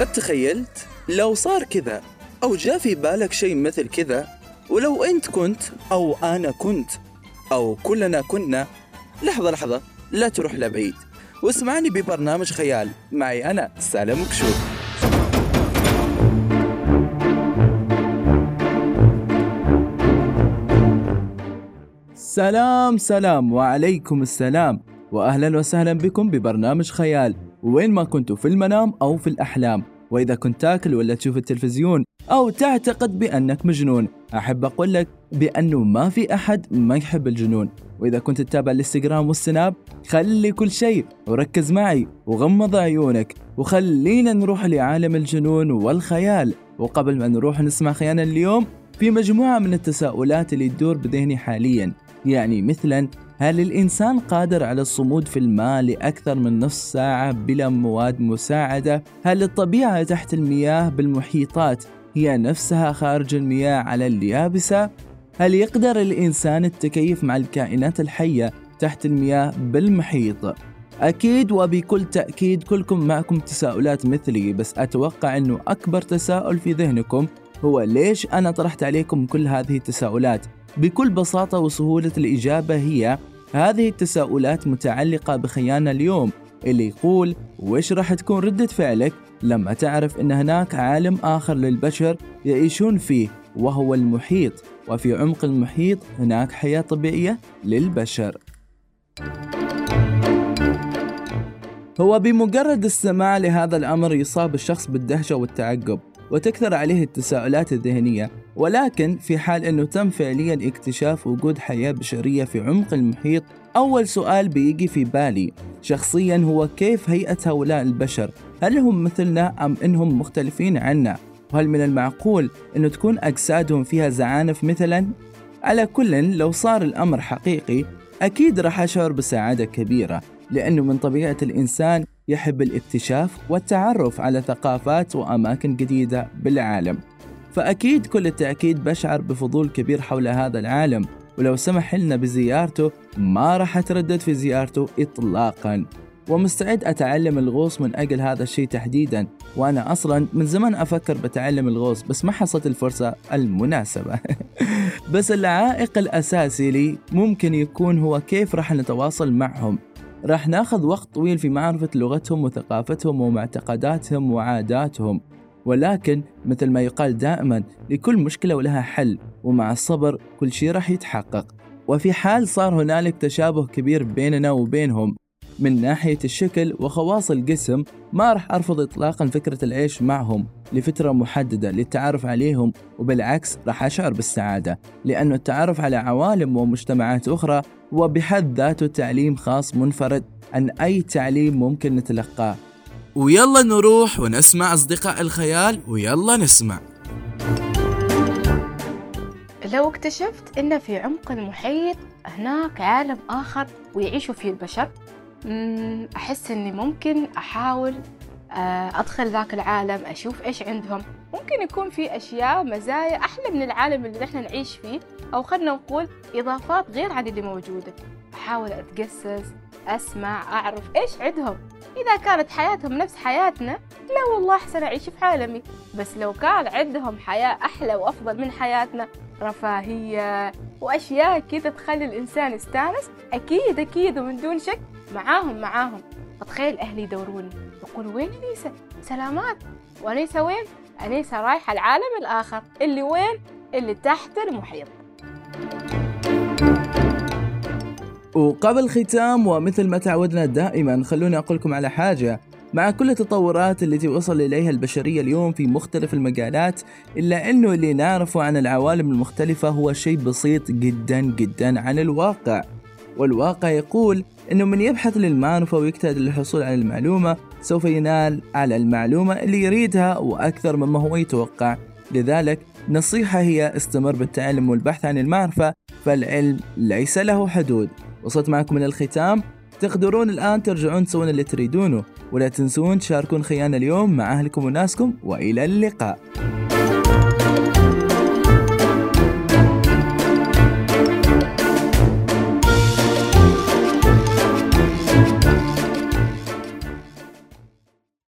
قد تخيلت لو صار كذا أو جاء في بالك شيء مثل كذا ولو أنت كنت أو أنا كنت أو كلنا كنا لحظة لحظة لا تروح لبعيد. واسمعني ببرنامج خيال. معي أنا سالم كشوف سلام سلام وعليكم السلام واهلا وسهلا بكم ببرنامج خيال. وين ما كنتوا في المنام أو في الأحلام. وإذا كنت تاكل ولا تشوف التلفزيون أو تعتقد بأنك مجنون أحب أقول لك بأنه ما في أحد ما يحب الجنون. وإذا كنت تتابع الإنستغرام والسناب خلي كل شيء وركز معي وغمض عيونك. وخلينا نروح لعالم الجنون والخيال. وقبل ما نروح نسمع خيانا اليوم في مجموعة من التساؤلات اللي تدور بذهني حاليا. يعني مثلا هل الإنسان قادر على الصمود في الماء لأكثر من نصف ساعة بلا مواد مساعدة؟ هل الطبيعة تحت المياه بالمحيطات هي نفسها خارج المياه على اليابسة؟ هل يقدر الإنسان التكيف مع الكائنات الحية تحت المياه بالمحيط؟ أكيد وبكل تأكيد كلكم معكم تساؤلات مثلي بس أتوقع أنه أكبر تساؤل في ذهنكم هو ليش أنا طرحت عليكم كل هذه التساؤلات بكل بساطة وسهولة الإجابة هي هذه التساؤلات متعلقة بخيانة اليوم اللي يقول وش راح تكون ردة فعلك لما تعرف أن هناك عالم آخر للبشر يعيشون فيه وهو المحيط وفي عمق المحيط هناك حياة طبيعية للبشر هو بمجرد السماع لهذا الأمر يصاب الشخص بالدهشة والتعجب وتكثر عليه التساؤلات الذهنية. ولكن في حال أنه تم فعليا اكتشاف وجود حياة بشرية في عمق المحيط أول سؤال بيجي في بالي شخصيا هو كيف هيئة هؤلاء البشر؟ هل هم مثلنا أم إنهم مختلفين عنا؟ وهل من المعقول أنه تكون أجسادهم فيها زعانف مثلا؟ على كل لو صار الأمر حقيقي أكيد راح أشعر بسعادة كبيرة لأنه من طبيعة الإنسان يحب الاكتشاف والتعرف على ثقافات وأماكن جديدة بالعالم. فأكيد كل التأكيد بشعر بفضول كبير حول هذا العالم ولو سمح لنا بزيارته ما راح أتردد في زيارته إطلاقا. ومستعد أتعلم الغوص من أجل هذا الشيء تحديدا وأنا أصلا من زمان أفكر بتعلم الغوص بس ما حصلت الفرصة المناسبة. بس العائق الأساسي لي ممكن يكون هو كيف راح نتواصل معهم. راح ناخذ وقت طويل في معرفة لغتهم وثقافتهم ومعتقداتهم وعاداتهم. ولكن مثل ما يقال دائما لكل مشكلة ولها حل ومع الصبر كل شيء راح يتحقق. وفي حال صار هنالك تشابه كبير بيننا وبينهم من ناحية الشكل وخواص الجسم ما راح أرفض إطلاقا فكرة العيش معهم لفترة محددة للتعرف عليهم وبالعكس راح أشعر بالسعادة لأن التعرف على عوالم ومجتمعات أخرى هو بحد ذاته تعليم خاص منفرد عن أي تعليم ممكن نتلقاه. ويلا نروح ونسمع أصدقاء الخيال ويلا نسمع. لو اكتشفت أن في عمق المحيط هناك عالم آخر ويعيشوا فيه البشر أحس أني ممكن أحاول آه، أدخل ذاك العالم أشوف إيش عندهم. ممكن يكون في أشياء مزايا أحلى من العالم اللي نحن نعيش فيه أو خلنا نقول إضافات غير عن اللي موجودة. أحاول أتجسس أسمع أعرف إيش عندهم. إذا كانت حياتهم نفس حياتنا لا والله أحسن أعيش في عالمي. بس لو كان عندهم حياة أحلى وأفضل من حياتنا رفاهية وأشياء كذا تخلي الإنسان يستانس أكيد أكيد ومن دون شك معاهم معاهم. فتخيل أهلي يدوروني يقول وين أنيسة سلامات. وأنيسة وين؟ أنيسة رايحة العالم الآخر اللي وين؟ اللي تحت المحيط. وقبل ختام ومثل ما تعودنا دائما خلوني أقول لكم على حاجة. مع كل التطورات التي وصل إليها البشرية اليوم في مختلف المجالات إلا أنه اللي نعرفه عن العوالم المختلفة هو شيء بسيط جدا جدا عن الواقع. والواقع يقول أنه من يبحث للمعرفة ويجتهد للحصول على المعلومة سوف ينال على المعلومة اللي يريدها وأكثر مما هو يتوقع. لذلك نصيحة هي استمر بالتعلم والبحث عن المعرفة فالعلم ليس له حدود. وصلت معكم من الختام. تقدرون الآن ترجعون تسوون اللي تريدونه ولا تنسون تشاركون خيانة اليوم مع أهلكم وناسكم وإلى اللقاء.